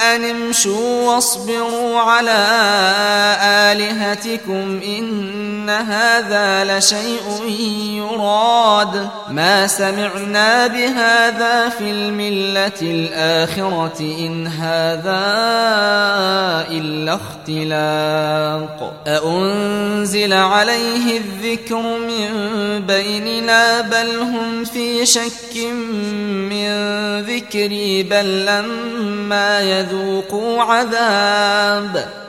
أن امشوا واصبروا على آلهتكم إن هذا لشيء يراد. ما سمعنا بهذا هذا في الملة الآخرة إن هذا إلا اختلاق. أأنزل عليه الذكر من بيننا بل هم في شك من ذكري بل لما يذوقوا عذاب.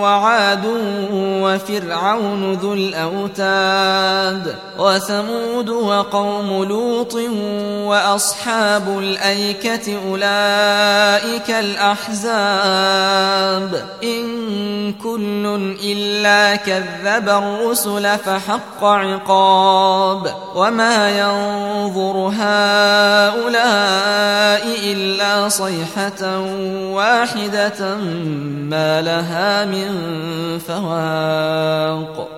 وعاد وفرعون ذو الأوتاد وثمود وقوم لوط وأصحاب الأيكة أولئك الأحزاب. إن كل إلا كذب الرسل فحق عقاب. وما ينظر هؤلاء إلا صيحة واحدة ما لها من فواق.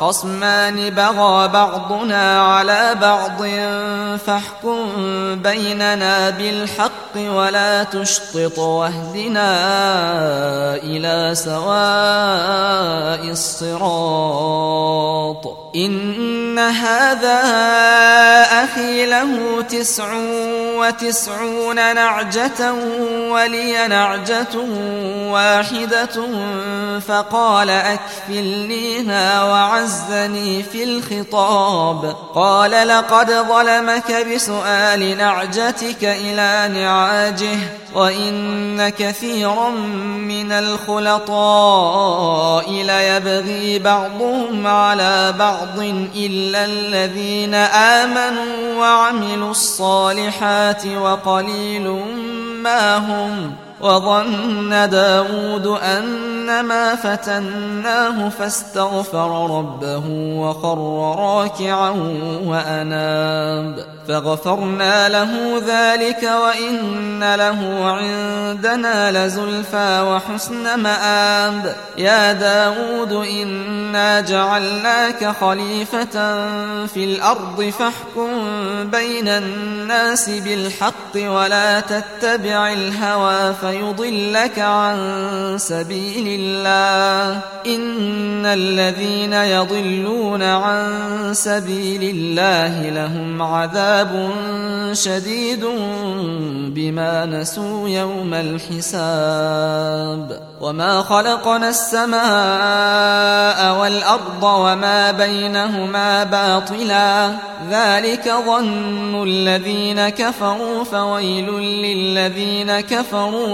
خصمان بغى بعضنا على بعض فاحكم بيننا بالحق ولا تشطط واهدنا إلى سواء الصراط. إن هذا أخي له تسع وتسعون نعجة ولي نعجة واحدة فقال أكفلنيها وعزني في الخطاب. قال لقد ظلمك بسؤال نعجتك إلى نعاجه وإن كثيرا من الخلطاء ليبغي بعضهم على بعض إلا الذين آمنوا وعملوا الصالحات وقليل ما هم. وظن داود أنما فتناه فاستغفر ربه وخر راكعا وأناب. فغفرنا له ذلك وإن له عندنا لزلفى وحسن مآب. يا داود إنا جعلناك خليفة في الأرض فاحكم بين الناس بالحق ولا تتبع الهوى فيضلك عن سبيل الله. إن الذين يضلون عن سبيل الله لهم عذاب شديد بما نسوا يوم الحساب. وما خلقنا السماء والأرض وما بينهما باطلا. ذلك ظن الذين كفروا فويل للذين كفروا.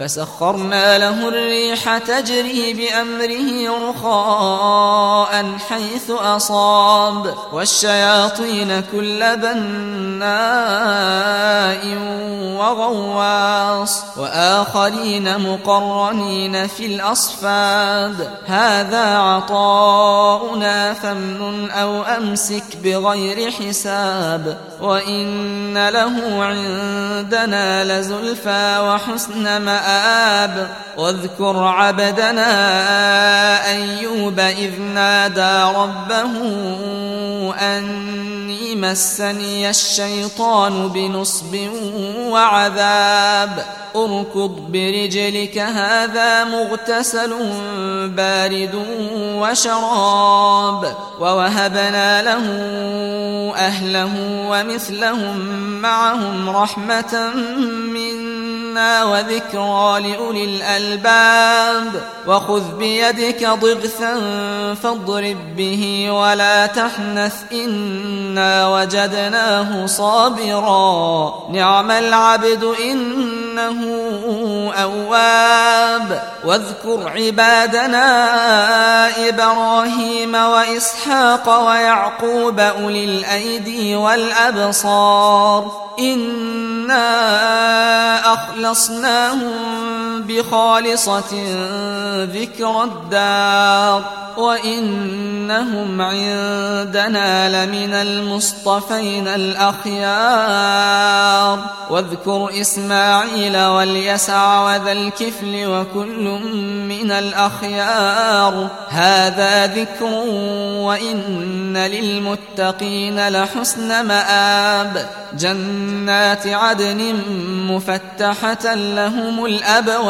فسخرنا له الريح تجري بأمره رخاء حيث أصاب والشياطين كل بناء وغواص وآخرين مقرنين في الأصفاد. هذا عطاؤنا فمن أو أمسك بغير حساب وإن له عندنا لزلفى وحسن مآب. مآب واذكر عبدنا أيوب إذ نادى ربه أني مسني الشيطان بنصب وعذاب. اركض برجلك هذا مغتسل بارد وشراب. ووهبنا له أهله ومثلهم معهم رحمة منا وذكرى لأولي الألباب وخذ بيدك ضغثا فاضرب به ولا تحنث إنا وجدناه صابرا نعم العبد إنه أواب. واذكر عبادنا إبراهيم وإسحاق ويعقوب أولي الأيدي والأبصار. إنا أخلصناهم بخالصة ذكر الدار وإنهم عندنا لمن المصطفين الأخيار واذكر إسماعيل واليسع وذا الكفل وكل من الأخيار هذا ذكر وإن للمتقين لحسن مآب جنات عدن مفتحة لهم الأبواب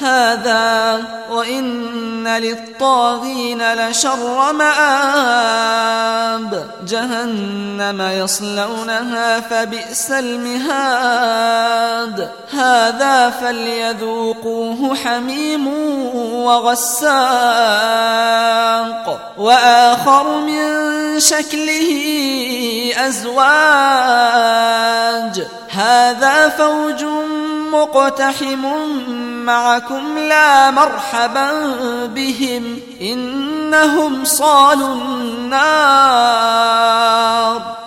هذا وإن للطاغين لشر مآب. جهنم يصلونها فبئس المهاد. هذا فليذوقوه حميم وغساق. وآخر من شكله أزواج. هذا فوج مقتحم معكم لا مرحبا بهم إنهم صالوا النار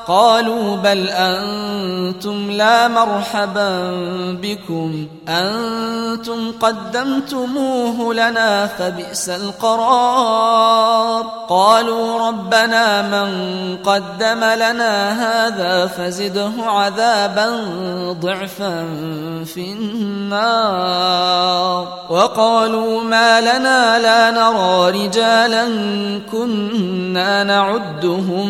قالوا بل أنتم لا مرحبا بكم أنتم قدمتموه لنا فبئس القرار. قالوا ربنا من قدم لنا هذا فزده عذابا ضعفا في النار. وقالوا ما لنا لا نرى رجالا كنا نعدهم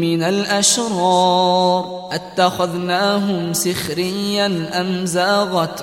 من الأشرار. أتخذناهم سخريا أم زاغت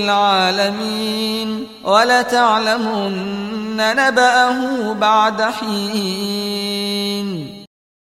العالمين ولتعلمن نبأه بعد حين